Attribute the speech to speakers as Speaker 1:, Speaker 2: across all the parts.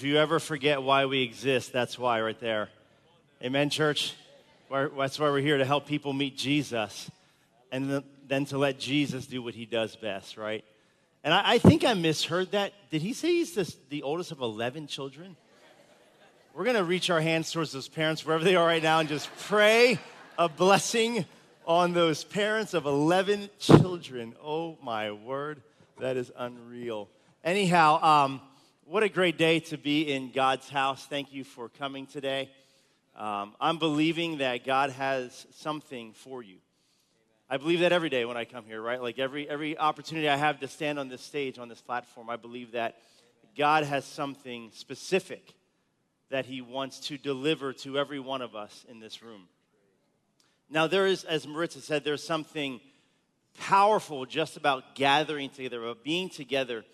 Speaker 1: If you ever forget why we exist, that's why right there. Amen, church? That's why we're here to help people meet Jesus and then to let Jesus do what he does best, right? And I, think I misheard that. Did he say he's the, the oldest of 11 children? We're going to reach our hands towards those parents wherever they are right now and just pray a blessing on those parents of 11 children. Oh, my word. That is unreal. Anyhow, um, what a great day to be in God's house. Thank you for coming today. Um, I'm believing that God has something for you. I believe that every day when I come here, right? Like every, every opportunity I have to stand on this stage, on this platform, I believe that God has something specific that He wants to deliver to every one of us in this room. Now, there is, as Maritza said, there's something powerful just about gathering together, about being together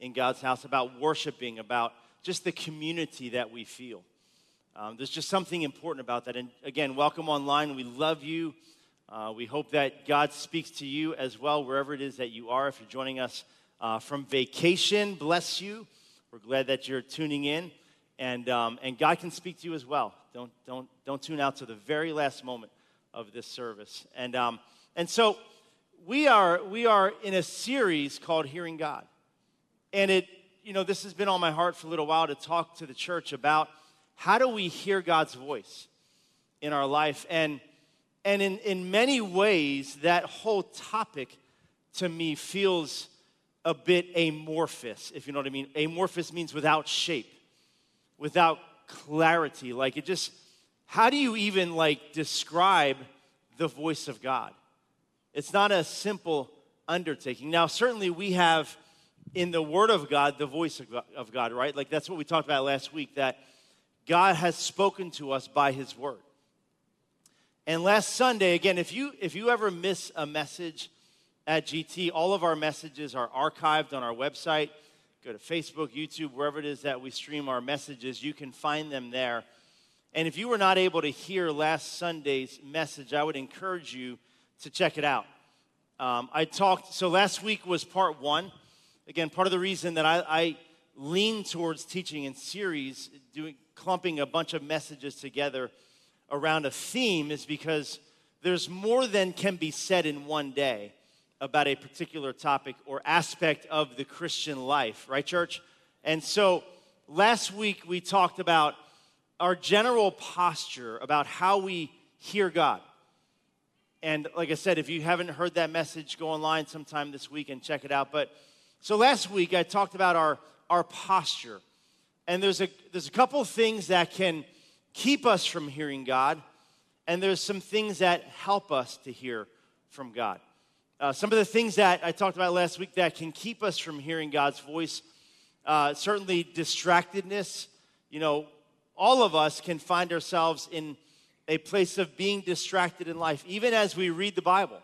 Speaker 1: in God's house, about worshiping, about just the community that we feel. Um, there's just something important about that. And again, welcome online. We love you. Uh, we hope that God speaks to you as well, wherever it is that you are. If you're joining us uh, from vacation, bless you. We're glad that you're tuning in. And, um, and God can speak to you as well. Don't, don't, don't tune out to the very last moment of this service. And, um, and so, we are, we are in a series called Hearing God. And it, you know, this has been on my heart for a little while to talk to the church about how do we hear God's voice in our life. And, and in, in many ways, that whole topic to me feels a bit amorphous, if you know what I mean. Amorphous means without shape, without clarity. Like it just, how do you even like describe the voice of God? It's not a simple undertaking. Now, certainly we have in the Word of God the voice of God, right? Like that's what we talked about last week, that God has spoken to us by His Word. And last Sunday, again, if you if you ever miss a message at GT, all of our messages are archived on our website. Go to Facebook, YouTube, wherever it is that we stream our messages, you can find them there. And if you were not able to hear last Sunday's message, I would encourage you to check it out. Um, I talked, so last week was part one. Again, part of the reason that I, I lean towards teaching in series, doing, clumping a bunch of messages together around a theme is because there's more than can be said in one day about a particular topic or aspect of the Christian life, right, church? And so last week we talked about our general posture, about how we hear God. And like I said, if you haven't heard that message, go online sometime this week and check it out. But so last week I talked about our, our posture. And there's a, there's a couple things that can keep us from hearing God, and there's some things that help us to hear from God. Uh, some of the things that I talked about last week that can keep us from hearing God's voice, uh, certainly distractedness. You know, all of us can find ourselves in a place of being distracted in life, even as we read the Bible.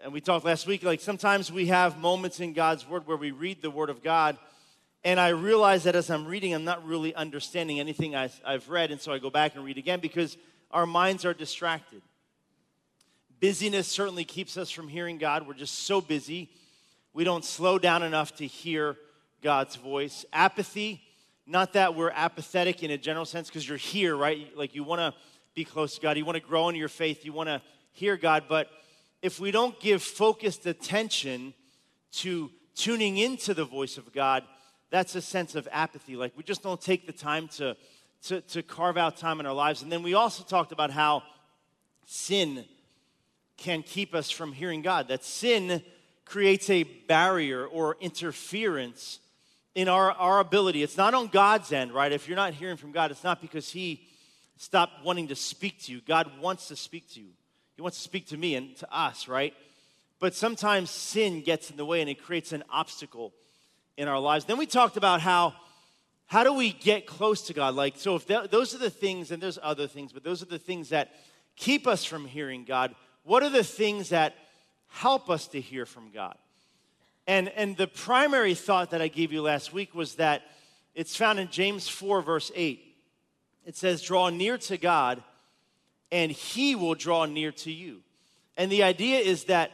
Speaker 1: And we talked last week, like sometimes we have moments in God's Word where we read the Word of God, and I realize that as I'm reading, I'm not really understanding anything I've read, and so I go back and read again because our minds are distracted. Busyness certainly keeps us from hearing God. We're just so busy. We don't slow down enough to hear God's voice. Apathy, not that we're apathetic in a general sense, because you're here, right? Like you want to be close to God. You want to grow in your faith. You want to hear God. But if we don't give focused attention to tuning into the voice of God, that's a sense of apathy. Like we just don't take the time to, to, to carve out time in our lives. And then we also talked about how sin can keep us from hearing God, that sin creates a barrier or interference in our, our ability. It's not on God's end, right? If you're not hearing from God, it's not because He stopped wanting to speak to you. God wants to speak to you. He wants to speak to me and to us, right? But sometimes sin gets in the way and it creates an obstacle in our lives. Then we talked about how how do we get close to God? Like so if th- those are the things and there's other things, but those are the things that keep us from hearing God. What are the things that help us to hear from God? And and the primary thought that I gave you last week was that it's found in James 4 verse 8 it says, Draw near to God, and He will draw near to you. And the idea is that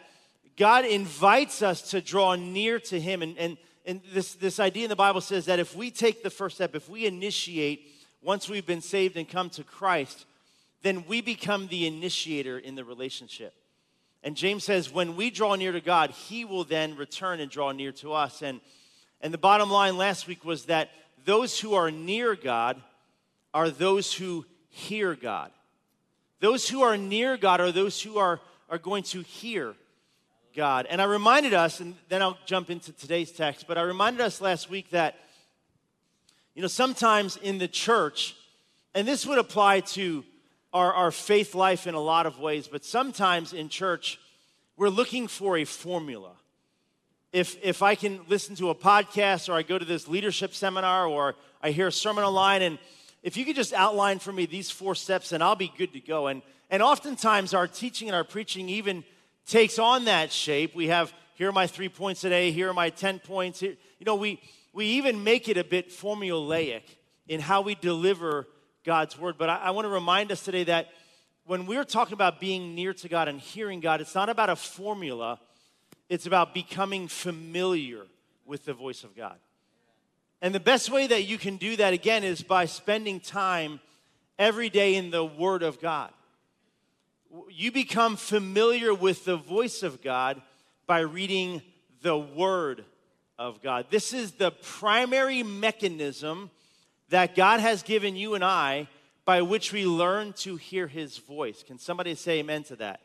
Speaker 1: God invites us to draw near to Him. And, and, and this, this idea in the Bible says that if we take the first step, if we initiate once we've been saved and come to Christ, then we become the initiator in the relationship. And James says, when we draw near to God, He will then return and draw near to us. And, and the bottom line last week was that those who are near God are those who hear God. Those who are near God are those who are, are going to hear God. And I reminded us, and then I'll jump into today's text, but I reminded us last week that, you know, sometimes in the church, and this would apply to our, our faith life in a lot of ways, but sometimes in church, we're looking for a formula. If, if I can listen to a podcast or I go to this leadership seminar or I hear a sermon online, and if you could just outline for me these four steps, and I'll be good to go. And, and oftentimes, our teaching and our preaching even takes on that shape. We have here are my three points today, here are my 10 points. Here, you know, we, we even make it a bit formulaic in how we deliver God's word. But I, I want to remind us today that when we're talking about being near to God and hearing God, it's not about a formula, it's about becoming familiar with the voice of God. And the best way that you can do that, again, is by spending time every day in the Word of God you become familiar with the voice of God by reading the Word of God. This is the primary mechanism that God has given you and I by which we learn to hear His voice. Can somebody say amen to that?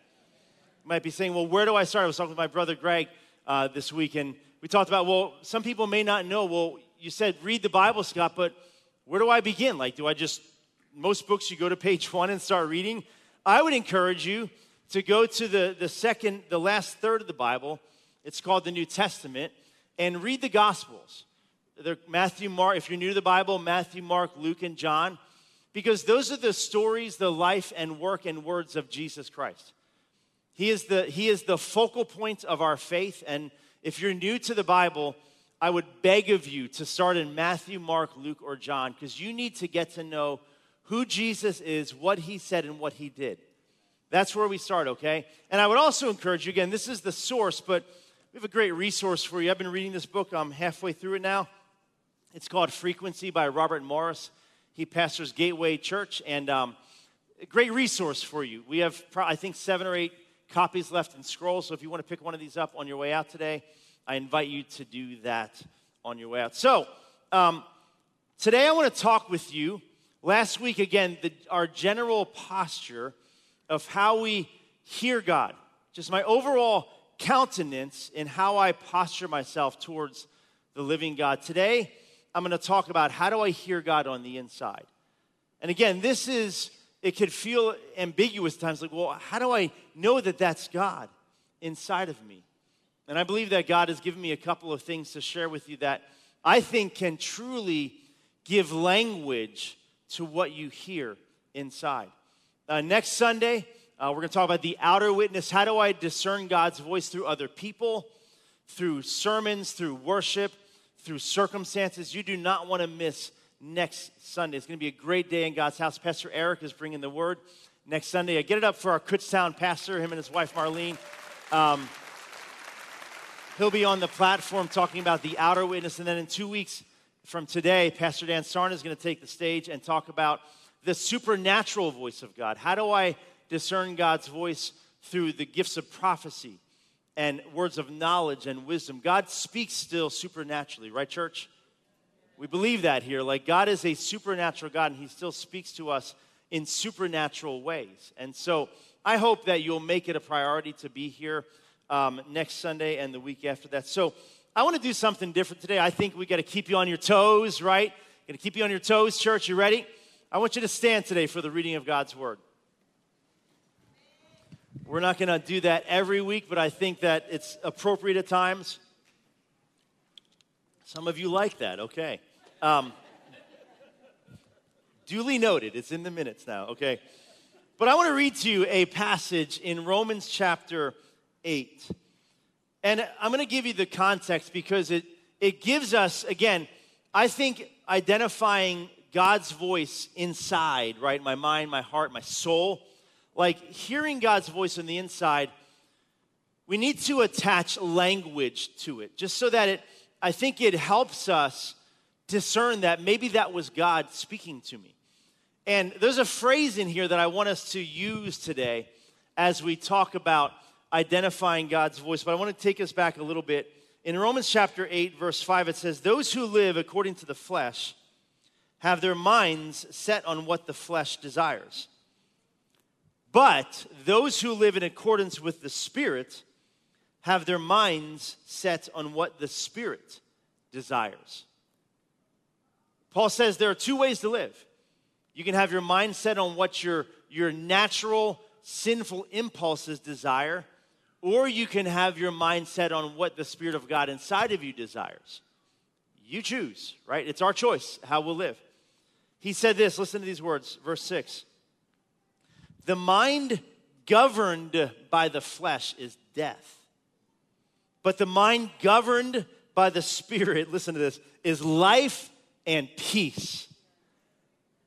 Speaker 1: You might be saying, well, where do I start? I was talking with my brother Greg uh, this week, and we talked about, well, some people may not know. Well, you said read the Bible, Scott, but where do I begin? Like, do I just, most books you go to page one and start reading? I would encourage you to go to the, the second, the last third of the Bible. It's called the New Testament, and read the Gospels. They're Matthew, Mark, if you're new to the Bible, Matthew, Mark, Luke, and John, because those are the stories, the life and work and words of Jesus Christ. He is the, he is the focal point of our faith, and if you're new to the Bible, I would beg of you to start in Matthew, Mark, Luke, or John, because you need to get to know who Jesus is, what he said, and what he did. That's where we start, okay? And I would also encourage you again, this is the source, but we have a great resource for you. I've been reading this book, I'm halfway through it now. It's called Frequency by Robert Morris. He pastors Gateway Church, and um, a great resource for you. We have, I think, seven or eight copies left in scrolls, so if you want to pick one of these up on your way out today, I invite you to do that on your way out. So, um, today I want to talk with you Last week, again, the, our general posture of how we hear God, just my overall countenance in how I posture myself towards the living God. Today, I'm going to talk about how do I hear God on the inside. And again, this is, it could feel ambiguous times like, well, how do I know that that's God inside of me? And I believe that God has given me a couple of things to share with you that I think can truly give language to what you hear inside. Uh, next Sunday, uh, we're going to talk about the outer witness. How do I discern God's voice through other people, through sermons, through worship, through circumstances? You do not want to miss next Sunday. It's going to be a great day in God's house. Pastor Eric is bringing the word next Sunday. I get it up for our Kutztown pastor, him and his wife Marlene. Um, he'll be on the platform talking about the outer witness. And then in two weeks, from today, Pastor Dan Sarn is going to take the stage and talk about the supernatural voice of God. How do I discern God's voice through the gifts of prophecy and words of knowledge and wisdom? God speaks still supernaturally, right, church? We believe that here. Like, God is a supernatural God, and He still speaks to us in supernatural ways. And so, I hope that you'll make it a priority to be here um, next Sunday and the week after that. So, I want to do something different today. I think we got to keep you on your toes, right? Got to keep you on your toes, church. You ready? I want you to stand today for the reading of God's word. We're not going to do that every week, but I think that it's appropriate at times. Some of you like that, okay. Um, duly noted, it's in the minutes now, okay. But I want to read to you a passage in Romans chapter 8. And I'm going to give you the context because it, it gives us, again, I think identifying God's voice inside, right? My mind, my heart, my soul. Like hearing God's voice on the inside, we need to attach language to it just so that it, I think it helps us discern that maybe that was God speaking to me. And there's a phrase in here that I want us to use today as we talk about identifying God's voice, but I want to take us back a little bit. In Romans chapter 8, verse 5, it says, Those who live according to the flesh have their minds set on what the flesh desires. But those who live in accordance with the Spirit have their minds set on what the Spirit desires. Paul says there are two ways to live. You can have your mind set on what your, your natural sinful impulses desire, or you can have your mind set on what the Spirit of God inside of you desires. You choose, right? It's our choice how we'll live. He said this, listen to these words, verse 6. The mind governed by the flesh is death, but the mind governed by the Spirit, listen to this, is life and peace.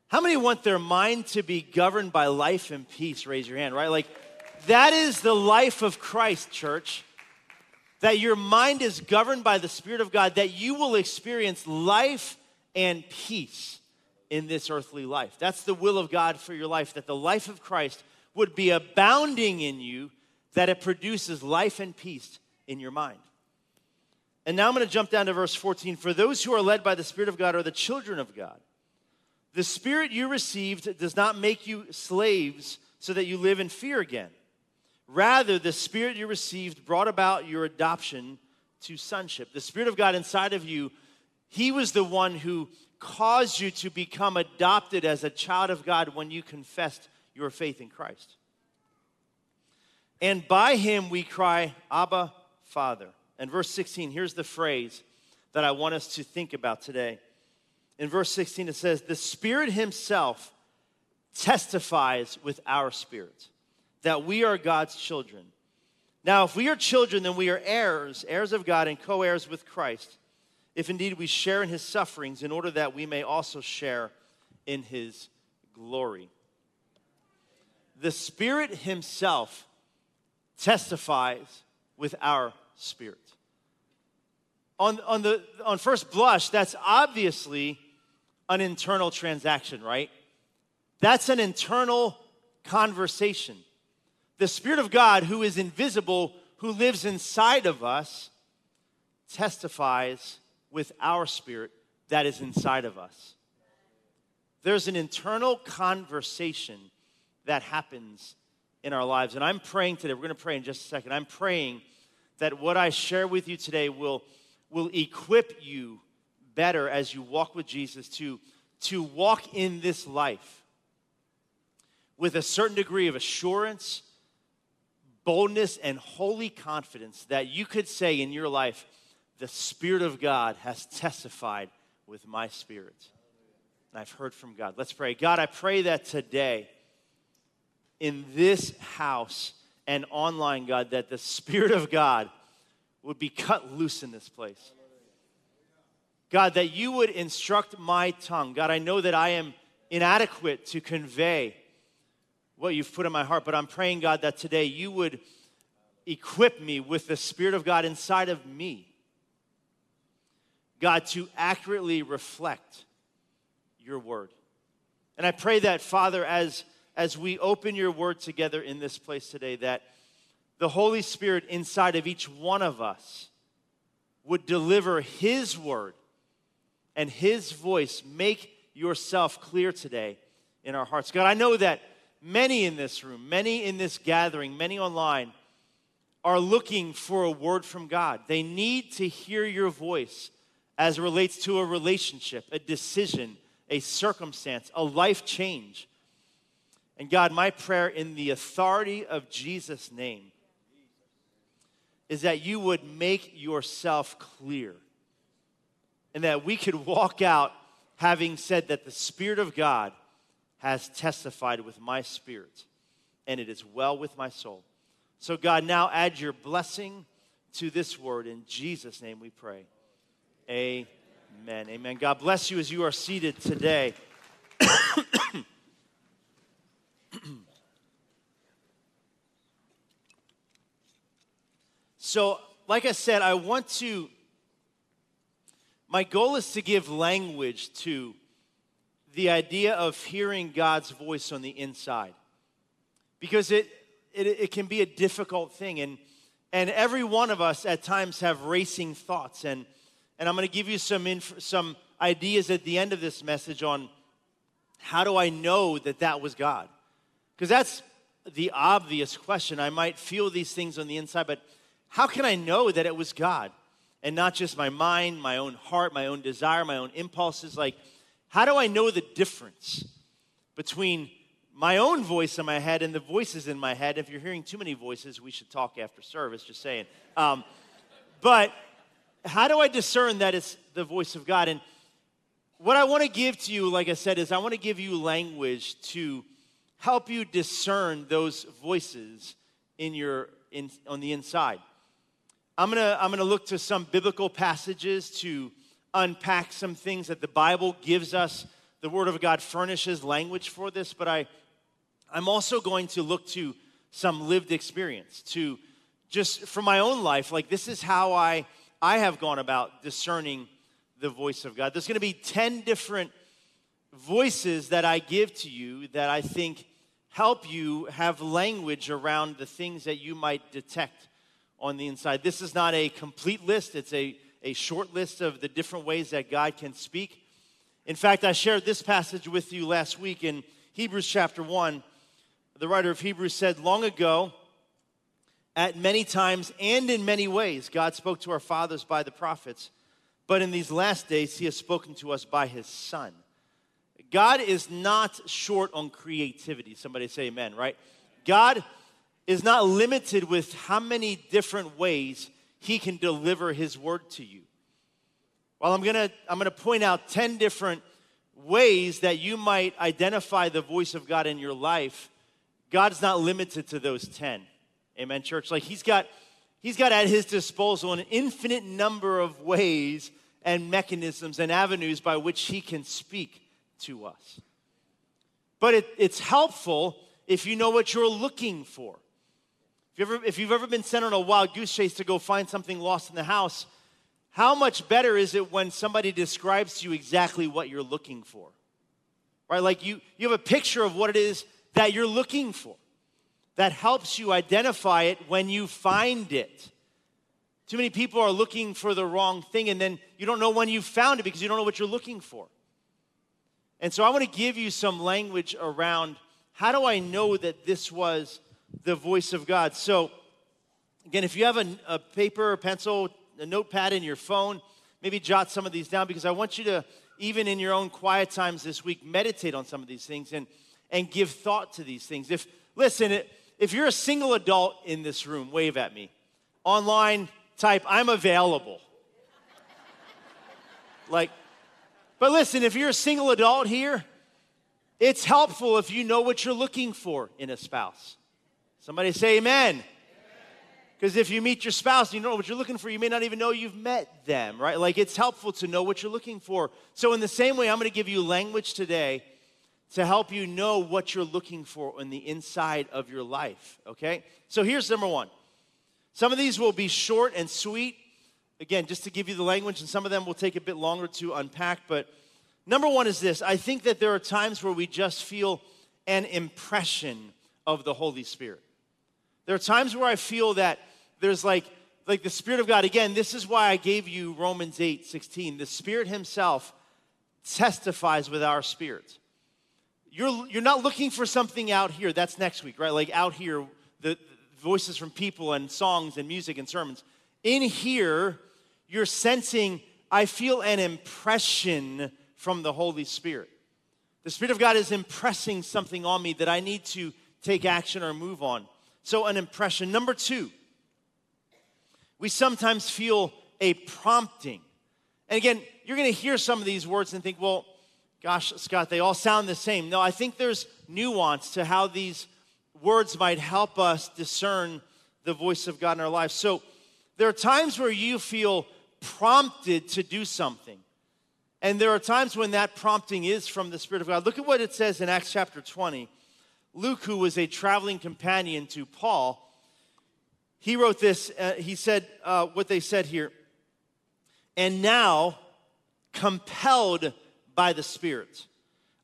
Speaker 1: How many want their mind to be governed by life and peace? Raise your hand, right? Like, that is the life of Christ, church. That your mind is governed by the Spirit of God, that you will experience life and peace in this earthly life. That's the will of God for your life, that the life of Christ would be abounding in you, that it produces life and peace in your mind. And now I'm going to jump down to verse 14. For those who are led by the Spirit of God are the children of God. The Spirit you received does not make you slaves so that you live in fear again. Rather, the Spirit you received brought about your adoption to sonship. The Spirit of God inside of you, He was the one who caused you to become adopted as a child of God when you confessed your faith in Christ. And by Him we cry, Abba, Father. And verse 16, here's the phrase that I want us to think about today. In verse 16, it says, The Spirit Himself testifies with our spirit that we are God's children. Now, if we are children, then we are heirs, heirs of God, and co heirs with Christ, if indeed we share in His sufferings, in order that we may also share in His glory. The Spirit Himself testifies with our spirit on, on, the, on first blush, that's obviously an internal transaction, right? That's an internal conversation. The Spirit of God, who is invisible, who lives inside of us, testifies with our spirit that is inside of us. There's an internal conversation that happens in our lives. And I'm praying today, we're going to pray in just a second. I'm praying that what I share with you today will will equip you better as you walk with Jesus to, to walk in this life with a certain degree of assurance, boldness, and holy confidence that you could say in your life, The Spirit of God has testified with my spirit. And I've heard from God. Let's pray. God, I pray that today in this house and online, God, that the Spirit of God would be cut loose in this place. God, that you would instruct my tongue. God, I know that I am inadequate to convey what you've put in my heart, but I'm praying, God, that today you would equip me with the Spirit of God inside of me. God, to accurately reflect your word. And I pray that, Father, as, as we open your word together in this place today, that the Holy Spirit inside of each one of us would deliver His word and His voice. Make yourself clear today in our hearts. God, I know that many in this room, many in this gathering, many online are looking for a word from God. They need to hear your voice as it relates to a relationship, a decision, a circumstance, a life change. And God, my prayer in the authority of Jesus' name is that you would make yourself clear and that we could walk out having said that the Spirit of God has testified with my spirit and it is well with my soul. So, God, now add your blessing to this word. In Jesus' name we pray. Amen. Amen. God bless you as you are seated today. So, like I said, I want to my goal is to give language to the idea of hearing God's voice on the inside. Because it, it, it can be a difficult thing. And, and every one of us at times have racing thoughts. And, and I'm going to give you some, inf- some ideas at the end of this message on how do I know that that was God? Because that's the obvious question. I might feel these things on the inside, but how can I know that it was God and not just my mind, my own heart, my own desire, my own impulses? Like, how do I know the difference between my own voice in my head and the voices in my head? If you're hearing too many voices, we should talk after service, just saying. Um, but how do I discern that it's the voice of God? And what I want to give to you, like I said, is I want to give you language to help you discern those voices in your in, on the inside. I'm gonna I'm gonna look to some biblical passages to unpack some things that the Bible gives us. The Word of God furnishes language for this, but I I'm also going to look to some lived experience to just from my own life. Like this is how I I have gone about discerning the voice of God. There's going to be 10 different voices that I give to you that I think help you have language around the things that you might detect on the inside. This is not a complete list, it's a, a short list of the different ways that God can speak. In fact, I shared this passage with you last week in Hebrews chapter 1. The writer of Hebrews said, Long ago, at many times and in many ways, God spoke to our fathers by the prophets. But in these last days, he has spoken to us by his son. God is not short on creativity. Somebody say amen, right? God is not limited with how many different ways he can deliver his word to you. Well, I'm gonna, I'm gonna point out 10 different ways that you might identify the voice of God in your life. God's not limited to those 10. Amen, church. Like he's got He's got at his disposal an infinite number of ways and mechanisms and avenues by which he can speak to us. But it, it's helpful if you know what you're looking for. If, you ever, if you've ever been sent on a wild goose chase to go find something lost in the house, how much better is it when somebody describes to you exactly what you're looking for? Right? Like you, you have a picture of what it is that you're looking for that helps you identify it when you find it. Too many people are looking for the wrong thing, and then you don't know when you found it because you don't know what you're looking for. And so I want to give you some language around how do I know that this was the voice of God? So, again, if you have a, a paper, a pencil, a notepad in your phone, maybe jot some of these down because I want you to, even in your own quiet times this week, meditate on some of these things and, and give thought to these things. If, listen, if you're a single adult in this room, wave at me. Online, type, I'm available. like, but listen, if you're a single adult here, it's helpful if you know what you're looking for in a spouse. Somebody say amen. Because if you meet your spouse and you know what you're looking for, you may not even know you've met them, right? Like it's helpful to know what you're looking for. So, in the same way, I'm going to give you language today to help you know what you're looking for on the inside of your life, okay? So here's number one. Some of these will be short and sweet, again, just to give you the language, and some of them will take a bit longer to unpack. But number one is this I think that there are times where we just feel an impression of the Holy Spirit. There are times where I feel that there's like, like the Spirit of God, again, this is why I gave you Romans 8 16. The Spirit Himself testifies with our spirits you're, you're not looking for something out here. That's next week, right? Like out here, the, the voices from people and songs and music and sermons. In here, you're sensing, I feel an impression from the Holy Spirit. The Spirit of God is impressing something on me that I need to take action or move on. So, an impression. Number two, we sometimes feel a prompting. And again, you're going to hear some of these words and think, well, gosh, Scott, they all sound the same. No, I think there's nuance to how these words might help us discern the voice of God in our lives. So there are times where you feel prompted to do something. And there are times when that prompting is from the Spirit of God. Look at what it says in Acts chapter 20. Luke, who was a traveling companion to Paul, he wrote this. Uh, he said uh, what they said here. And now, compelled by the Spirit.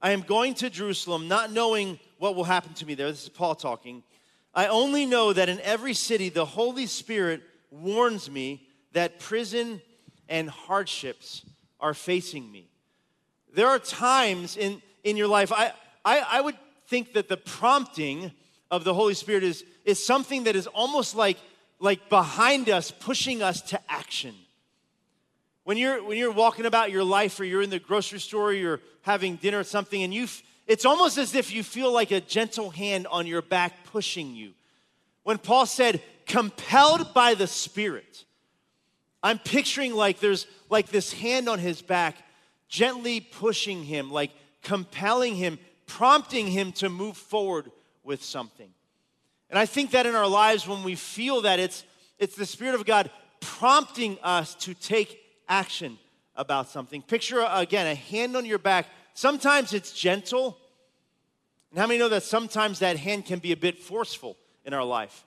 Speaker 1: I am going to Jerusalem, not knowing what will happen to me there. This is Paul talking. I only know that in every city the Holy Spirit warns me that prison and hardships are facing me. There are times in, in your life, I, I, I would think that the prompting of the Holy Spirit is, is something that is almost like, like behind us, pushing us to action. When you're, when you're walking about your life or you're in the grocery store, or you're having dinner or something, and you it's almost as if you feel like a gentle hand on your back pushing you. When Paul said, compelled by the Spirit, I'm picturing like there's like this hand on his back, gently pushing him, like compelling him, prompting him to move forward with something. And I think that in our lives, when we feel that, it's, it's the Spirit of God prompting us to take action about something. Picture, uh, again, a hand on your back. Sometimes it's gentle. And how many know that sometimes that hand can be a bit forceful in our life?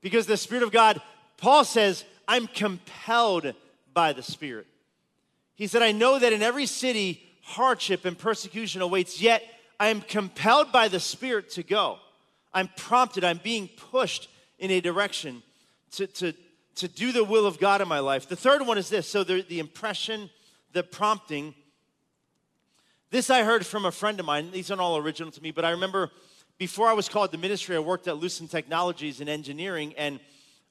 Speaker 1: Because the Spirit of God, Paul says, I'm compelled by the Spirit. He said, I know that in every city, hardship and persecution awaits, yet I am compelled by the Spirit to go. I'm prompted, I'm being pushed in a direction to, to, to do the will of God in my life. The third one is this so the, the impression, the prompting. This I heard from a friend of mine. These aren't all original to me, but I remember before I was called to ministry, I worked at Lucent Technologies in engineering, and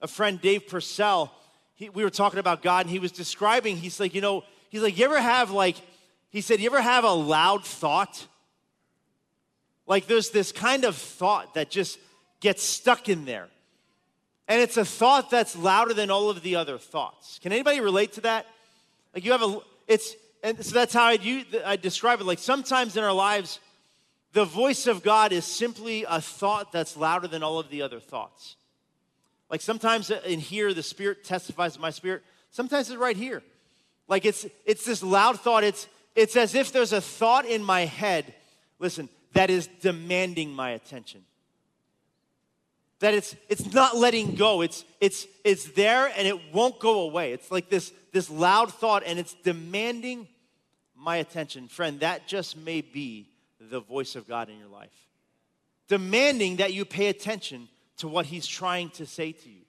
Speaker 1: a friend, Dave Purcell, he, we were talking about God, and he was describing, he's like, you know, he's like, you ever have like, he said, you ever have a loud thought? Like there's this kind of thought that just gets stuck in there. And it's a thought that's louder than all of the other thoughts. Can anybody relate to that? Like you have a, it's, and so that's how I, I describe it. Like sometimes in our lives, the voice of God is simply a thought that's louder than all of the other thoughts. Like sometimes in here, the Spirit testifies to my spirit. Sometimes it's right here. Like it's it's this loud thought. It's it's as if there's a thought in my head. Listen, that is demanding my attention. That it's it's not letting go. It's it's it's there and it won't go away. It's like this this loud thought and it's demanding my attention. Friend that just may be the voice of god in your life. Demanding that you pay attention to what he's trying to say to you.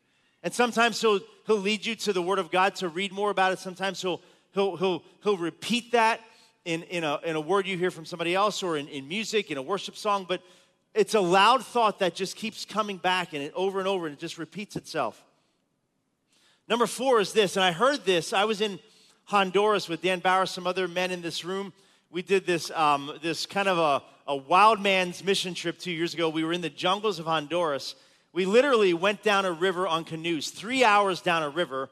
Speaker 1: And sometimes he'll he'll lead you to the word of god to read more about it. Sometimes he'll he'll he'll, he'll repeat that in, in, a, in a word you hear from somebody else or in, in music in a worship song but it's a loud thought that just keeps coming back and it over and over and it just repeats itself. Number four is this, and I heard this. I was in Honduras with Dan Bauer, some other men in this room. We did this, um, this kind of a, a wild man's mission trip two years ago. We were in the jungles of Honduras. We literally went down a river on canoes, three hours down a river,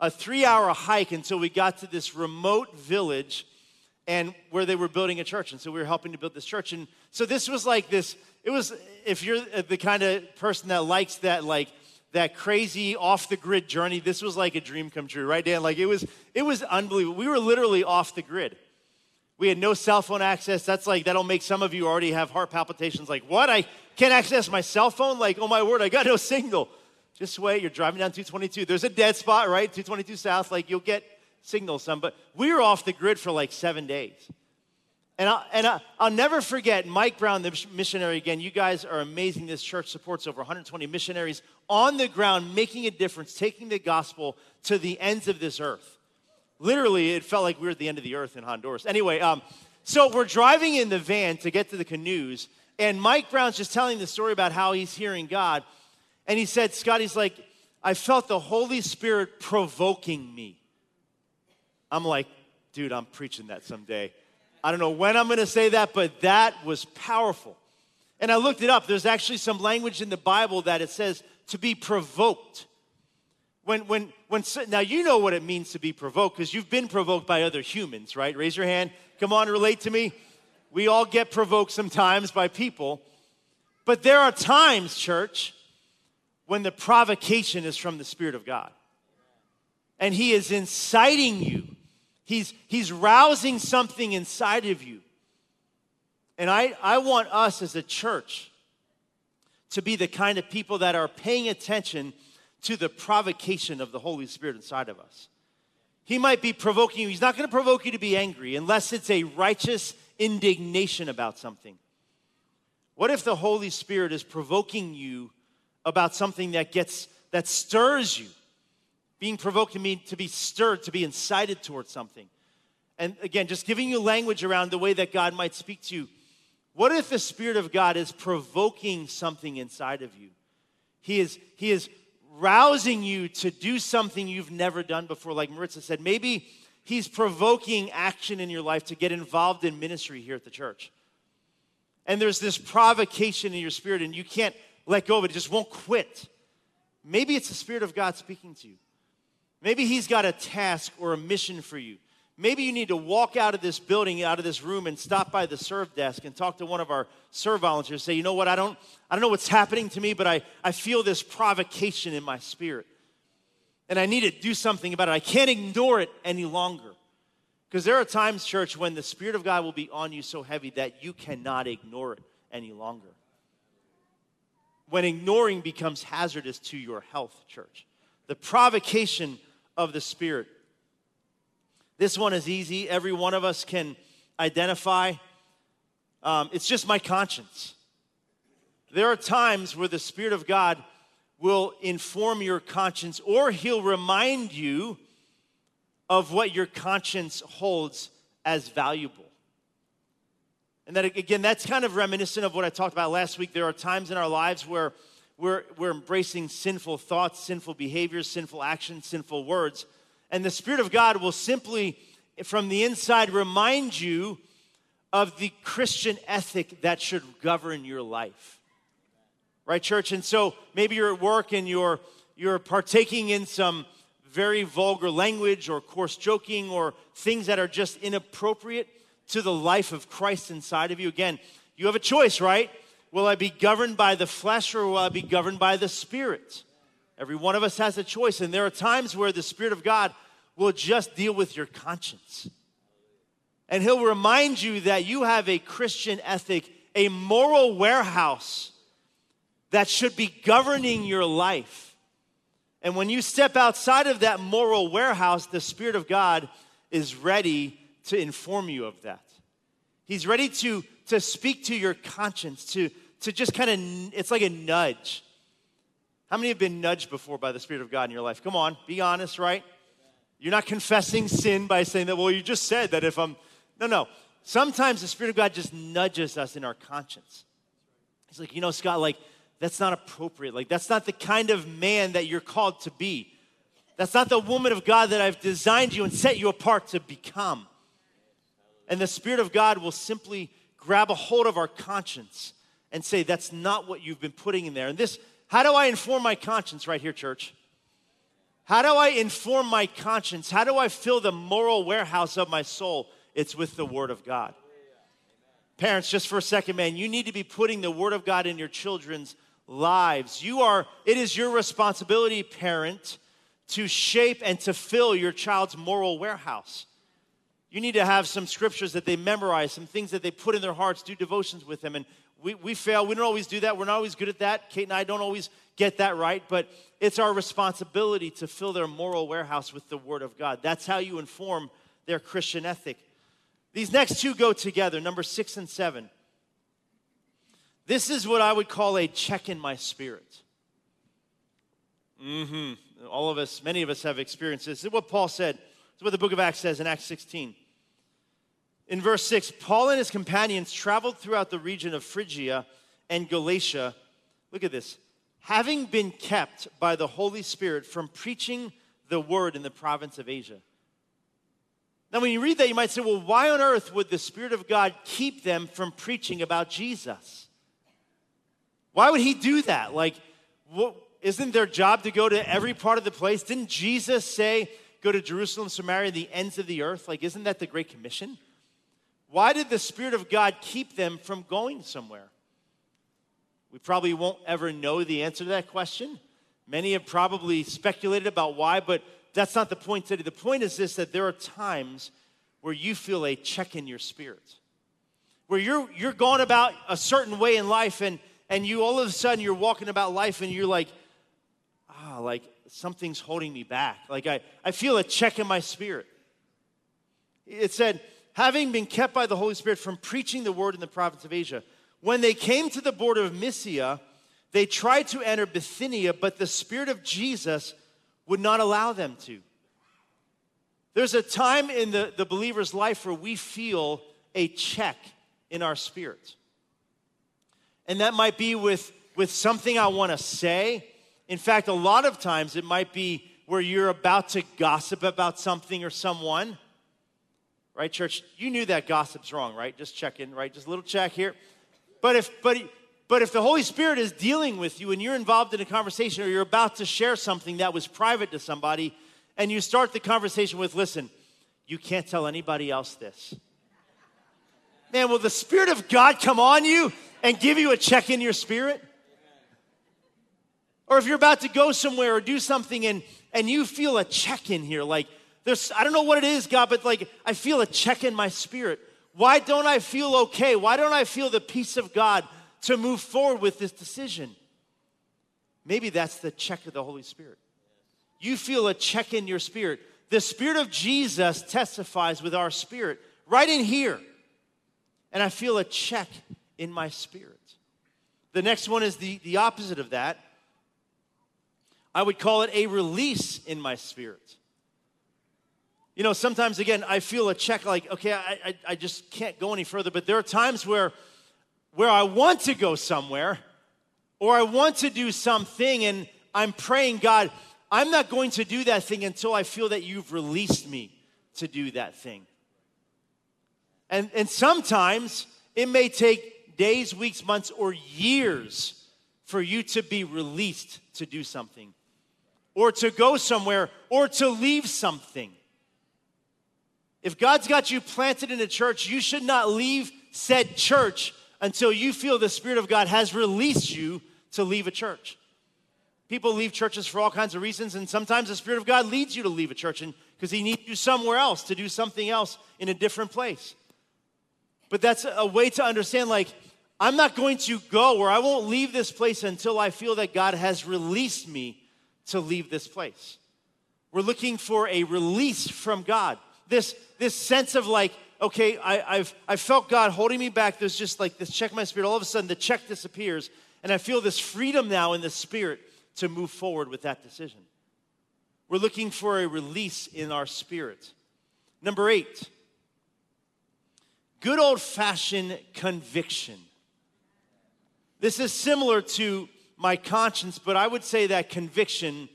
Speaker 1: a three hour hike until we got to this remote village and where they were building a church. And so we were helping to build this church. And so this was like this, it was, if you're the kind of person that likes that, like, that crazy off the grid journey, this was like a dream come true, right, Dan? Like it was, it was unbelievable. We were literally off the grid. We had no cell phone access. That's like, that'll make some of you already have heart palpitations. Like, what? I can't access my cell phone? Like, oh my word, I got no signal. Just wait, you're driving down 222. There's a dead spot, right? 222 South. Like, you'll get signal some, but we were off the grid for like seven days. And, I, and I, I'll never forget Mike Brown, the missionary. Again, you guys are amazing. This church supports over 120 missionaries on the ground, making a difference, taking the gospel to the ends of this earth. Literally, it felt like we were at the end of the earth in Honduras. Anyway, um, so we're driving in the van to get to the canoes, and Mike Brown's just telling the story about how he's hearing God. And he said, Scott, he's like, I felt the Holy Spirit provoking me. I'm like, dude, I'm preaching that someday. I don't know when I'm going to say that, but that was powerful. And I looked it up. There's actually some language in the Bible that it says to be provoked. When, when, when, now you know what it means to be provoked because you've been provoked by other humans, right? Raise your hand. Come on, relate to me. We all get provoked sometimes by people. But there are times, church, when the provocation is from the Spirit of God. And He is inciting you He's, he's rousing something inside of you. And I, I want us as a church to be the kind of people that are paying attention to the provocation of the Holy Spirit inside of us. He might be provoking you. He's not going to provoke you to be angry unless it's a righteous indignation about something. What if the Holy Spirit is provoking you about something that gets that stirs you? Being provoked to mean to be stirred, to be incited towards something. And again, just giving you language around the way that God might speak to you. What if the Spirit of God is provoking something inside of you? He is, he is rousing you to do something you've never done before. Like Maritza said, maybe He's provoking action in your life to get involved in ministry here at the church. And there's this provocation in your spirit, and you can't let go of it, it just won't quit. Maybe it's the Spirit of God speaking to you. Maybe He's got a task or a mission for you. Maybe you need to walk out of this building, out of this room, and stop by the serve desk and talk to one of our serve volunteers. Say, you know what, I don't, I don't know what's happening to me, but I, I feel this provocation in my spirit. And I need to do something about it. I can't ignore it any longer. Because there are times, church, when the Spirit of God will be on you so heavy that you cannot ignore it any longer. When ignoring becomes hazardous to your health, church. The provocation of the Spirit this one is easy. Every one of us can identify. Um, it's just my conscience. There are times where the Spirit of God will inform your conscience, or He'll remind you of what your conscience holds as valuable. And that, again, that's kind of reminiscent of what I talked about last week. There are times in our lives where we're, we're embracing sinful thoughts, sinful behaviors, sinful actions, sinful words and the Spirit of God will simply, from the inside, remind you of the Christian ethic that should govern your life. Right, church? And so maybe you're at work and you're, you're partaking in some very vulgar language or coarse joking or things that are just inappropriate to the life of Christ inside of you. Again, you have a choice, right? Will I be governed by the flesh or will I be governed by the Spirit? Every one of us has a choice, and there are times where the Spirit of God will just deal with your conscience. And He'll remind you that you have a Christian ethic, a moral warehouse that should be governing your life. And when you step outside of that moral warehouse, the Spirit of God is ready to inform you of that. He's ready to, to speak to your conscience, to, to just kind of, it's like a nudge. How many have been nudged before by the Spirit of God in your life? Come on, be honest, right? You're not confessing sin by saying that, well, you just said that if I'm. No, no. Sometimes the Spirit of God just nudges us in our conscience. He's like, you know, Scott, like, that's not appropriate. Like, that's not the kind of man that you're called to be. That's not the woman of God that I've designed you and set you apart to become. And the Spirit of God will simply grab a hold of our conscience and say, that's not what you've been putting in there. And this how do I inform my conscience right here, church? How do I inform my conscience? How do I fill the moral warehouse of my soul? It's with the Word of God. Parents, just for a second, man, you need to be putting the Word of God in your children's lives. You are, it is your responsibility, parent, to shape and to fill your child's moral warehouse. You need to have some scriptures that they memorize, some things that they put in their hearts, do devotions with them, and we, we fail. We don't always do that. We're not always good at that. Kate and I don't always get that right, but it's our responsibility to fill their moral warehouse with the Word of God. That's how you inform their Christian ethic. These next two go together, number six and seven. This is what I would call a check in my spirit. Mm-hmm. All of us, many of us have experienced this. This is what Paul said. This is what the book of Acts says in Acts 16. In verse 6, Paul and his companions traveled throughout the region of Phrygia and Galatia. Look at this. Having been kept by the Holy Spirit from preaching the word in the province of Asia. Now, when you read that, you might say, well, why on earth would the Spirit of God keep them from preaching about Jesus? Why would He do that? Like, what, isn't their job to go to every part of the place? Didn't Jesus say, go to Jerusalem, Samaria, the ends of the earth? Like, isn't that the Great Commission? Why did the Spirit of God keep them from going somewhere? We probably won't ever know the answer to that question. Many have probably speculated about why, but that's not the point today. The point is this that there are times where you feel a check in your spirit, where you're, you're going about a certain way in life, and, and you all of a sudden you're walking about life and you're like, ah, like something's holding me back. Like I, I feel a check in my spirit. It said, having been kept by the Holy Spirit from preaching the word in the province of Asia, when they came to the border of Mysia, they tried to enter Bithynia, but the Spirit of Jesus would not allow them to. There's a time in the, the believer's life where we feel a check in our spirit. And that might be with, with something I want to say. In fact, a lot of times it might be where you're about to gossip about something or someone. Right, church? You knew that gossip's wrong, right? Just check in, right? Just a little check here. But if but but if the Holy Spirit is dealing with you and you're involved in a conversation or you're about to share something that was private to somebody, and you start the conversation with, listen, you can't tell anybody else this. Man, will the Spirit of God come on you and give you a check in your spirit? Or if you're about to go somewhere or do something and, and you feel a check in here, like there's, I don't know what it is, God, but like I feel a check in my spirit. Why don't I feel okay? Why don't I feel the peace of God to move forward with this decision. Maybe that's the check of the Holy Spirit. You feel a check in your spirit. The Spirit of Jesus testifies with our spirit right in here. And I feel a check in my spirit. The next one is the, the opposite of that. I would call it a release in my spirit. You know, sometimes again, I feel a check like, okay, I, I, I just can't go any further. But there are times where where I want to go somewhere or I want to do something and I'm praying, God, I'm not going to do that thing until I feel that you've released me to do that thing. And, and sometimes it may take days, weeks, months, or years for you to be released to do something, or to go somewhere, or to leave something. If God's got you planted in a church, you should not leave said church until you feel the Spirit of God has released you to leave a church. People leave churches for all kinds of reasons, and sometimes the Spirit of God leads you to leave a church because He needs you somewhere else to do something else in a different place. But that's a way to understand like, I'm not going to go or I won't leave this place until I feel that God has released me to leave this place. We're looking for a release from God. This, this sense of like, okay, I, have I've felt God holding me back. There's just like this check in my spirit. All of a sudden, the check disappears, and I feel this freedom now in the spirit to move forward with that decision. We're looking for a release in our spirit. Number eight, good old fashioned conviction. This is similar to my conscience, but I would say that conviction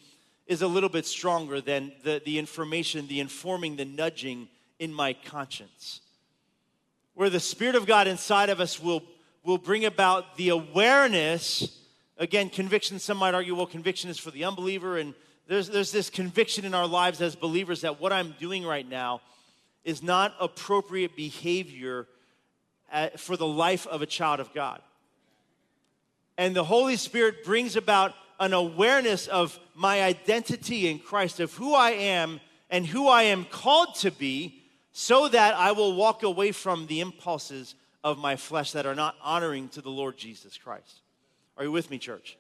Speaker 1: is a little bit stronger than the, the information, the informing, the nudging in my conscience. Where the Spirit of God inside of us will, will bring about the awareness. Again, conviction, some might argue, well, conviction is for the unbeliever. And there's, there's this conviction in our lives as believers that what I'm doing right now is not appropriate behavior at, for the life of a child of God. And the Holy Spirit brings about an awareness of my identity in Christ, of who I am and who I am called to be so that I will walk away from the impulses of my flesh that are not honoring to the Lord Jesus Christ. Are you with me, church?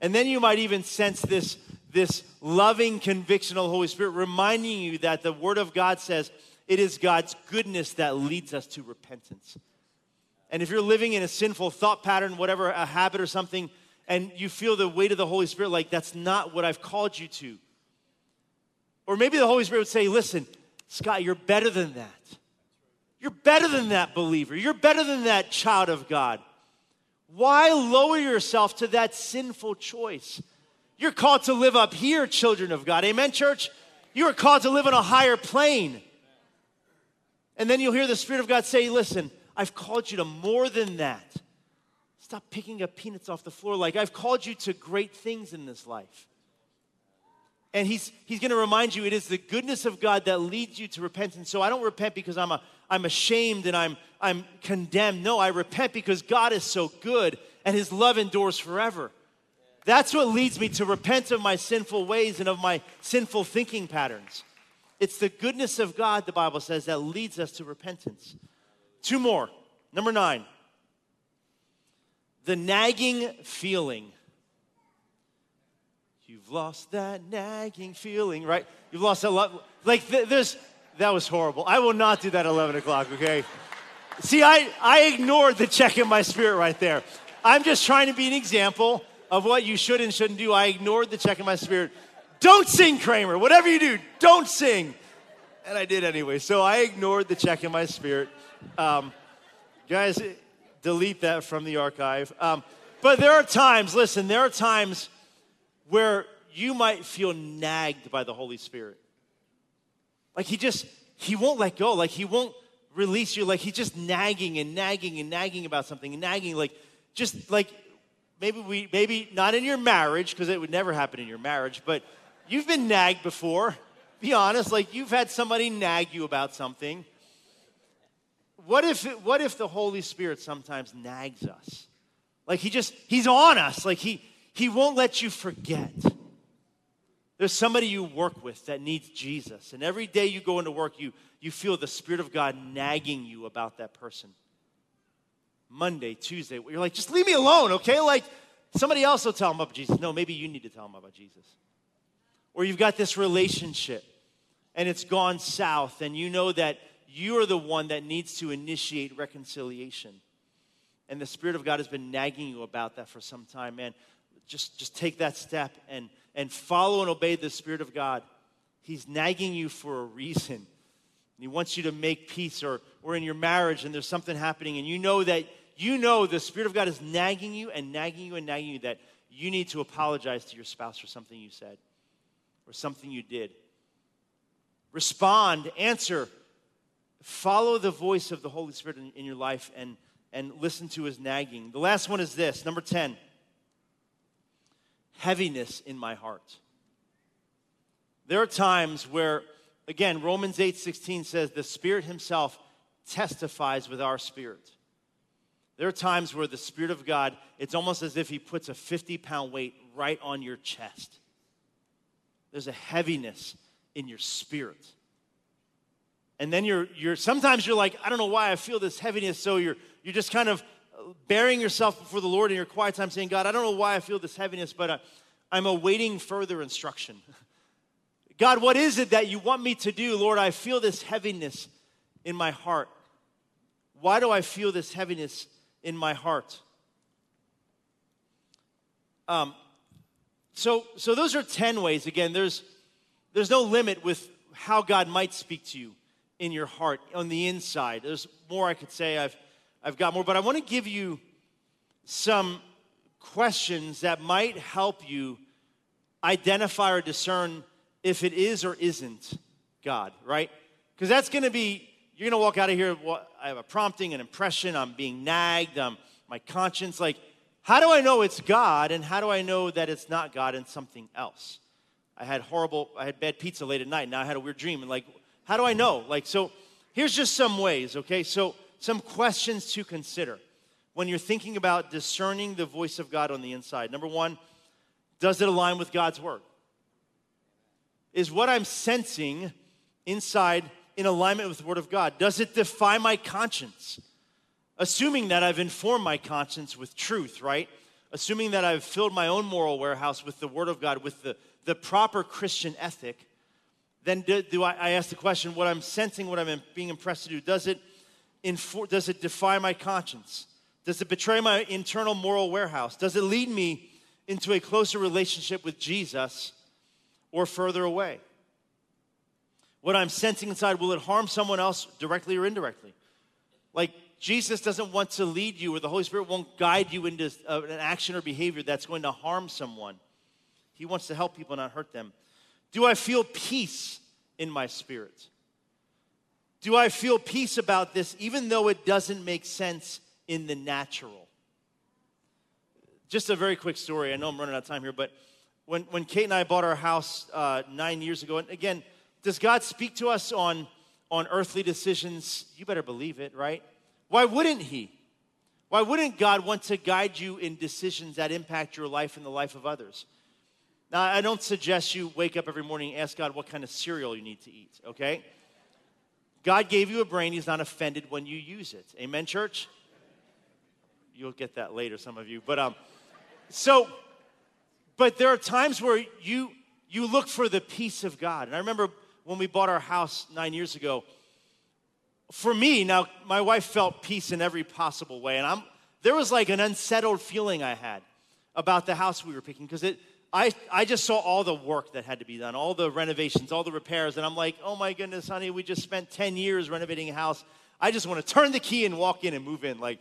Speaker 1: And then you might even sense this, this loving conviction of the Holy Spirit reminding you that the Word of God says it is God's goodness that leads us to repentance. And if you're living in a sinful thought pattern, whatever, a habit or something, and you feel the weight of the Holy Spirit, like that's not what I've called you to. Or maybe the Holy Spirit would say, listen, Scott, you're better than that. You're better than that believer. You're better than that child of God. Why lower yourself to that sinful choice? You're called to live up here, children of God. Amen, church? You are called to live on a higher plane. And then you'll hear the Spirit of God say, Listen, I've called you to more than that. Stop picking up peanuts off the floor. Like, I've called you to great things in this life. And he's, he's going to remind you it is the goodness of God that leads you to repentance. So I don't repent because I'm, a, I'm ashamed and I'm, I'm condemned. No, I repent because God is so good and his love endures forever. That's what leads me to repent of my sinful ways and of my sinful thinking patterns. It's the goodness of God, the Bible says, that leads us to repentance. Two more. Number nine, the nagging feeling You've lost that nagging feeling, right? You've lost that love. Like, th- there's, that was horrible. I will not do that at 11 o'clock, okay? See, I, I ignored the check in my spirit right there. I'm just trying to be an example of what you should and shouldn't do. I ignored the check in my spirit. Don't sing, Kramer. Whatever you do, don't sing. And I did anyway. So I ignored the check in my spirit. Um, guys, delete that from the archive. Um, but there are times, listen, there are times where you might feel nagged by the Holy Spirit. Like he just, he won't let go. Like he won't release you. Like he's just nagging and nagging and nagging about something and nagging. Like just like maybe we, maybe not in your marriage, because it would never happen in your marriage, but you've been nagged before. Be honest, like you've had somebody nag you about something. What if, what if the Holy Spirit sometimes nags us? Like he just, he's on us. Like he, he won't let you forget. There's somebody you work with that needs Jesus. And every day you go into work, you, you feel the Spirit of God nagging you about that person. Monday, Tuesday, you're like, just leave me alone, okay? Like, somebody else will tell them about Jesus. No, maybe you need to tell them about Jesus. Or you've got this relationship and it's gone south, and you know that you're the one that needs to initiate reconciliation. And the Spirit of God has been nagging you about that for some time, man. Just, just take that step and, and follow and obey the Spirit of God. He's nagging you for a reason. He wants you to make peace or, or in your marriage and there's something happening and you know that you know the Spirit of God is nagging you and nagging you and nagging you that you need to apologize to your spouse for something you said or something you did. Respond, answer, follow the voice of the Holy Spirit in, in your life and, and listen to his nagging. The last one is this number 10 heaviness in my heart. There are times where, again, Romans 8 16 says, the Spirit Himself testifies with our spirit. There are times where the Spirit of God, it's almost as if He puts a 50 pound weight right on your chest. There's a heaviness in your spirit. And then you're, you're sometimes you're like, I don't know why I feel this heaviness. So you're, you're just kind of bearing yourself before the Lord in your quiet time, saying, God, I don't know why I feel this heaviness, but uh, I'm awaiting further instruction. God, what is it that you want me to do? Lord, I feel this heaviness in my heart. Why do I feel this heaviness in my heart? Um, so, so those are 10 ways. Again, there's, there's no limit with how God might speak to you in your heart, on the inside. There's more I could say. I've I've got more, but I want to give you some questions that might help you identify or discern if it is or isn't God, right? Because that's going to be, you're going to walk out of here, well, I have a prompting, an impression, I'm being nagged, I'm, my conscience. Like, how do I know it's God and how do I know that it's not God and something else? I had horrible, I had bad pizza late at night. Now I had a weird dream. And like, how do I know? Like, so here's just some ways, okay? So some questions to consider when you're thinking about discerning the voice of God on the inside. Number one, does it align with God's word? Is what I'm sensing inside in alignment with the word of God? Does it defy my conscience? Assuming that I've informed my conscience with truth, right? Assuming that I've filled my own moral warehouse with the word of God, with the, the proper Christian ethic, then do, do I, I ask the question what I'm sensing, what I'm being impressed to do, does it infor- does it defy my conscience? Does it betray my internal moral warehouse? Does it lead me into a closer relationship with Jesus or further away? What I'm sensing inside, will it harm someone else directly or indirectly? Like, Jesus doesn't want to lead you, or the Holy Spirit won't guide you into uh, an action or behavior that's going to harm someone. He wants to help people, not hurt them. Do I feel peace in my spirit? Do I feel peace about this even though it doesn't make sense in the natural? Just a very quick story. I know I'm running out of time here, but when, when Kate and I bought our house uh, nine years ago, and again, does God speak to us on, on earthly decisions? You better believe it, right? Why wouldn't He? Why wouldn't God want to guide you in decisions that impact your life and the life of others? Now, I don't suggest you wake up every morning and ask God what kind of cereal you need to eat, okay? God gave you a brain, He's not offended when you use it. Amen, church? You'll get that later, some of you. But um, so, but there are times where you you look for the peace of God. And I remember when we bought our house nine years ago. For me, now my wife felt peace in every possible way, and I'm there was like an unsettled feeling I had about the house we were picking because it I, I just saw all the work that had to be done, all the renovations, all the repairs, and I'm like, oh my goodness, honey, we just spent 10 years renovating a house. I just want to turn the key and walk in and move in. Like,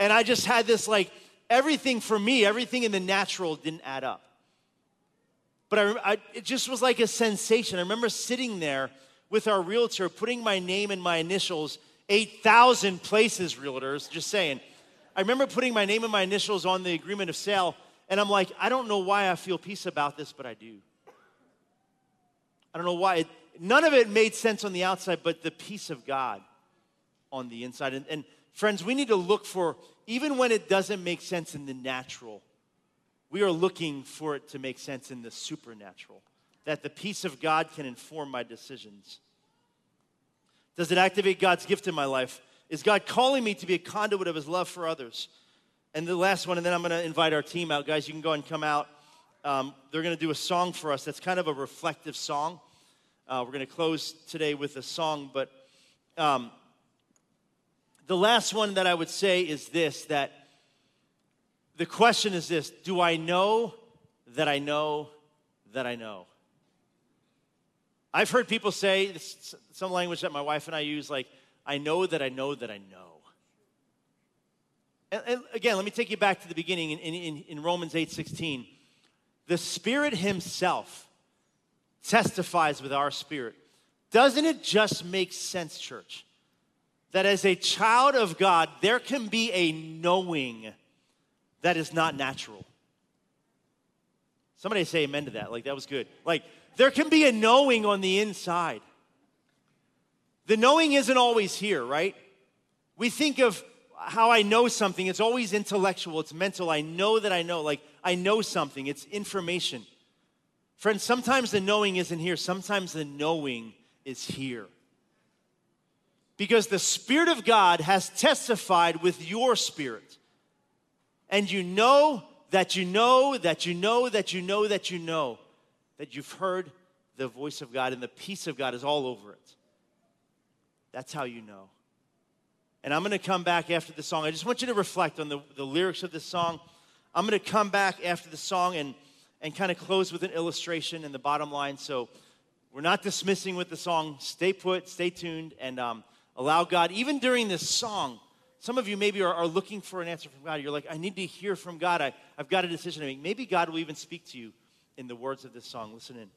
Speaker 1: and I just had this like everything for me, everything in the natural didn't add up. But I, I, it just was like a sensation. I remember sitting there with our realtor, putting my name and my initials, 8,000 places realtors, just saying. I remember putting my name and my initials on the agreement of sale and I'm like, I don't know why I feel peace about this, but I do. I don't know why. It, none of it made sense on the outside, but the peace of God on the inside. And, and friends, we need to look for, even when it doesn't make sense in the natural, we are looking for it to make sense in the supernatural, that the peace of God can inform my decisions. Does it activate God's gift in my life? Is God calling me to be a conduit of his love for others? And the last one, and then I'm going to invite our team out. Guys, you can go and come out. Um, they're going to do a song for us that's kind of a reflective song. Uh, we're going to close today with a song, but um, the last one that I would say is this that the question is this Do I know that I know that I know? I've heard people say some language that my wife and I use, like, I know that I know that I know. And, and again, let me take you back to the beginning in, in, in Romans 8 16. The Spirit Himself testifies with our spirit. Doesn't it just make sense, church? That as a child of God, there can be a knowing that is not natural. Somebody say amen to that. Like, that was good. Like, there can be a knowing on the inside. The knowing isn't always here, right? We think of how I know something, it's always intellectual, it's mental. I know that I know. Like, I know something, it's information. Friends, sometimes the knowing isn't here, sometimes the knowing is here. Because the Spirit of God has testified with your spirit. And you know that you know that you know that you know that you know that you've heard the voice of God and the peace of God is all over it. That's how you know. And I'm going to come back after the song. I just want you to reflect on the, the lyrics of this song. I'm going to come back after the song and, and kind of close with an illustration and the bottom line. So we're not dismissing with the song. Stay put, stay tuned, and um, allow God, even during this song, some of you maybe are, are, looking for an answer from God. You're like, I need to hear from God. I, I've got a decision to make. Maybe God will even speak to you in the words of this song. Listen in.
Speaker 2: In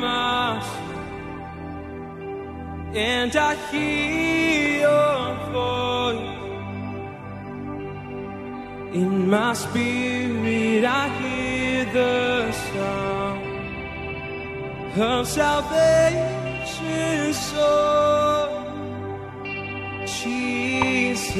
Speaker 2: my soul And I hear your voice. In my spirit I hear the sound Of salvation. Song Jesus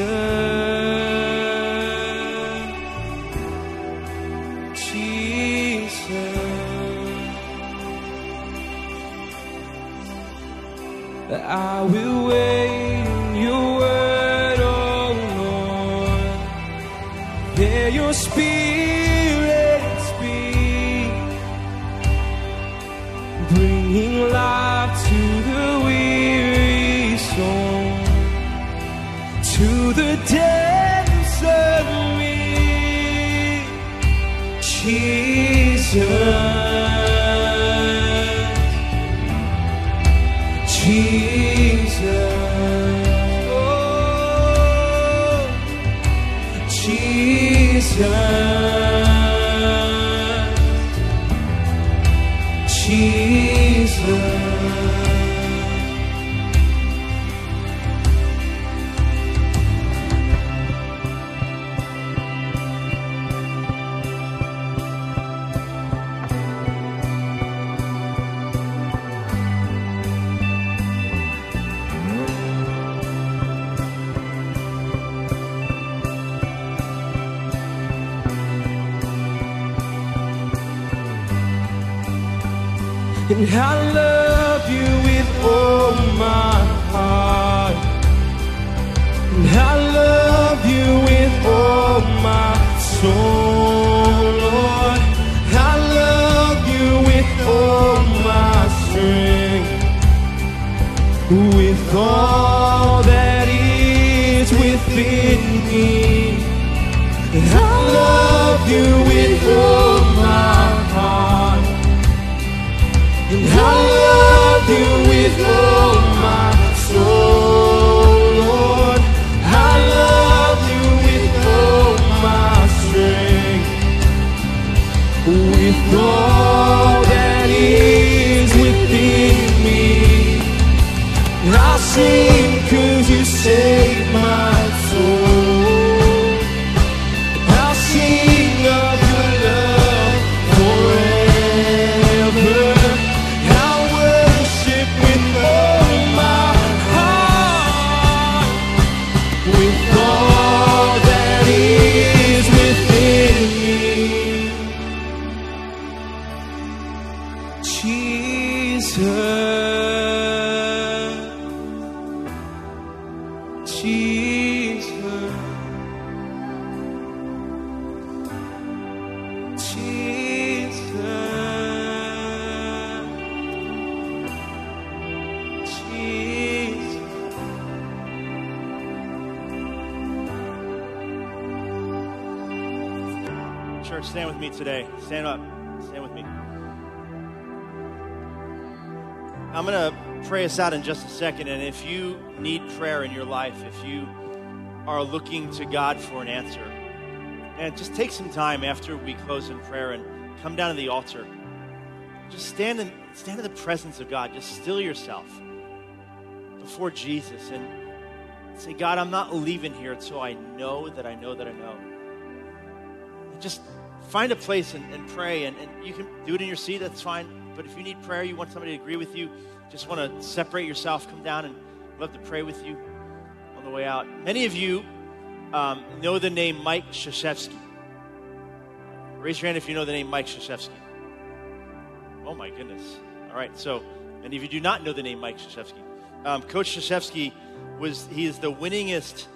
Speaker 2: I will wait in your word, oh Lord. Hear your spirit speak, bringing life to the weary soul, to the depths of me, Jesus. I love you with all my heart. And I love you with all my soul,
Speaker 1: us out in just a second. And if you need prayer in your life, if you are looking to God for an answer, and just take some time after we close in prayer and come down to the altar. Just stand in, stand in the presence of God. Just still yourself before Jesus and say, God, I'm not leaving here until I know that I know that I know. And just find a place and, and pray. And, and you can do it in your seat, that's fine. But if you need prayer, you want somebody to agree with you, just want to separate yourself, come down and love to pray with you on the way out. Many of you um, know the name Mike Krzyzewski. Raise your hand if you know the name Mike Krzyzewski. Oh my goodness. All right, so many of you do not know the name Mike Krzyzewski. Um, Coach Krzyzewski was, he is the winningest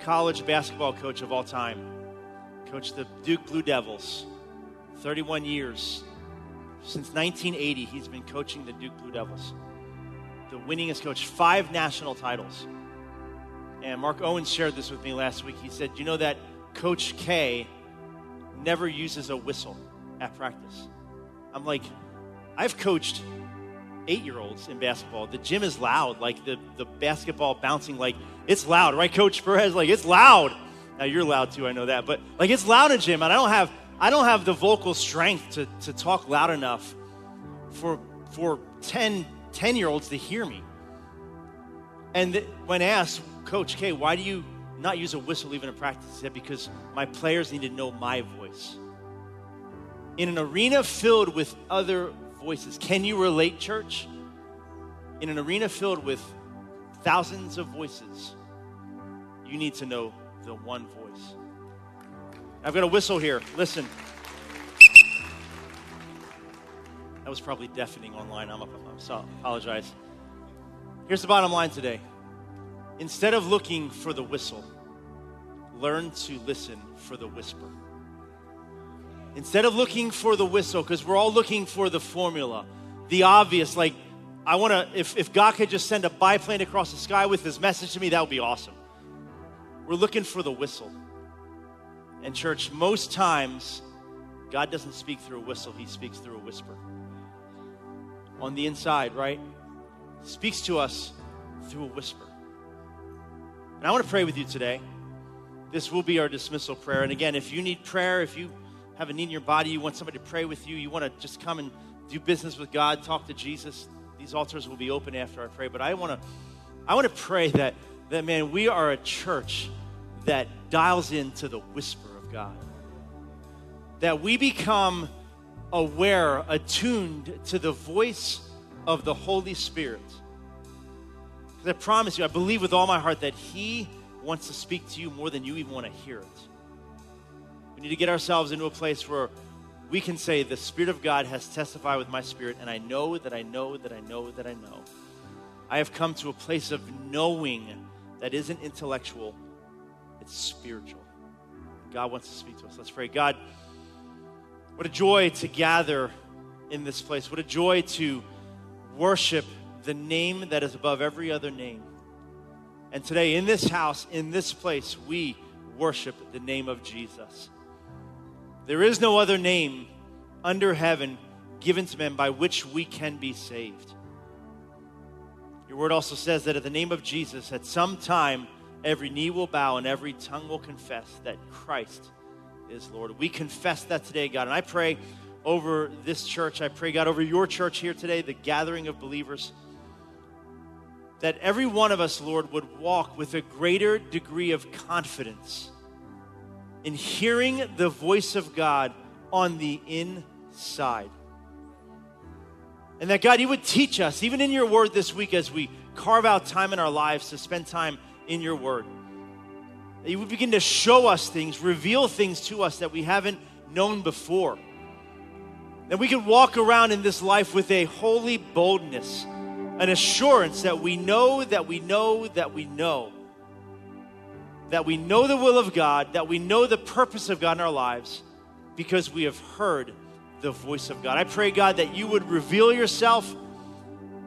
Speaker 1: college basketball coach of all time. Coached the Duke Blue Devils, 31 years. Since 1980, he's been coaching the Duke Blue Devils. The winningest coach, five national titles. And Mark Owens shared this with me last week. He said, You know that Coach K never uses a whistle at practice? I'm like, I've coached eight year olds in basketball. The gym is loud, like the, the basketball bouncing, like it's loud, right, Coach Perez? Like it's loud. Now you're loud too, I know that, but like it's loud in gym, and I don't have I don't have the vocal strength to, to talk loud enough for for 10, 10 year olds to hear me. And th- when asked, Coach K, why do you not use a whistle even in practice? He said, because my players need to know my voice. In an arena filled with other voices, can you relate, church? In an arena filled with thousands of voices, you need to know the one voice. I've got a whistle here. Listen. That was probably deafening online. I'm, I'm so apologize. Here's the bottom line today. Instead of looking for the whistle, learn to listen for the whisper. Instead of looking for the whistle, because we're all looking for the formula, the obvious, like, I want to, if, if God could just send a biplane across the sky with his message to me, that would be awesome. We're looking for the whistle. And, church, most times, God doesn't speak through a whistle, he speaks through a whisper. On the inside, right? He speaks to us through a whisper. And I want to pray with you today. This will be our dismissal prayer. And again, if you need prayer, if you have a need in your body, you want somebody to pray with you, you want to just come and do business with God, talk to Jesus, these altars will be open after I pray. But I want to I want to pray that that man, we are a church that dials into the whisper God. That we become aware, attuned to the voice of the Holy Spirit. Because I promise you, I believe with all my heart that He wants to speak to you more than you even want to hear it. We need to get ourselves into a place where we can say, The Spirit of God has testified with my spirit, and I know that I know that I know that I know. I have come to a place of knowing that isn't intellectual, it's spiritual. God wants to speak to us. Let's pray. God, what a joy to gather in this place. What a joy to worship the name that is above every other name. And today, in this house, in this place, we worship the name of Jesus. There is no other name under heaven given to men by which we can be saved. Your word also says that at the name of Jesus, at some time, every knee will bow and every tongue will confess that Christ is Lord. We confess that today, God. And I pray over this church, I pray, God, over your church here today, the gathering of believers, that every one of us, Lord, would walk with a greater degree of confidence in hearing the voice of God on the inside. And that God, you would teach us, even in your word this week, as we carve out time in our lives to spend time in your word. That you would begin to show us things, reveal things to us that we haven't known before. That we could walk around in this life with a holy boldness, an assurance that we know, that we know, that we know. That we know the will of God, that we know the purpose of God in our lives because we have heard the voice of God. I pray, God, that you would reveal yourself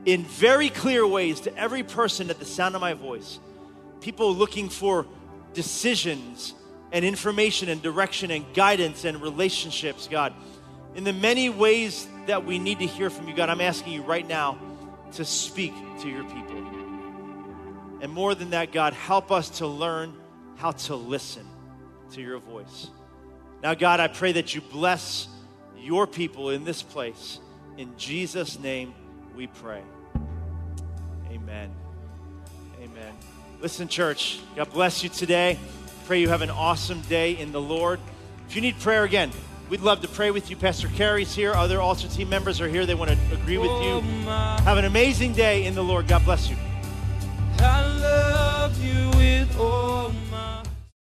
Speaker 1: in very clear ways to every person at the sound of my voice. People looking for decisions and information and direction and guidance and relationships, God. In the many ways that we need to hear from you, God, I'm asking you right now to speak to your people. And more than that, God, help us to learn how to listen to your voice. Now, God, I pray that you bless your people in this place. In Jesus' name we pray. Amen. Listen, church, God bless you today. Pray you have an awesome day in the Lord. If you need prayer again, we'd love to pray with you. Pastor Carey's here. Other altar team members are here. They want to agree with you. Have an amazing day in the Lord. God bless you.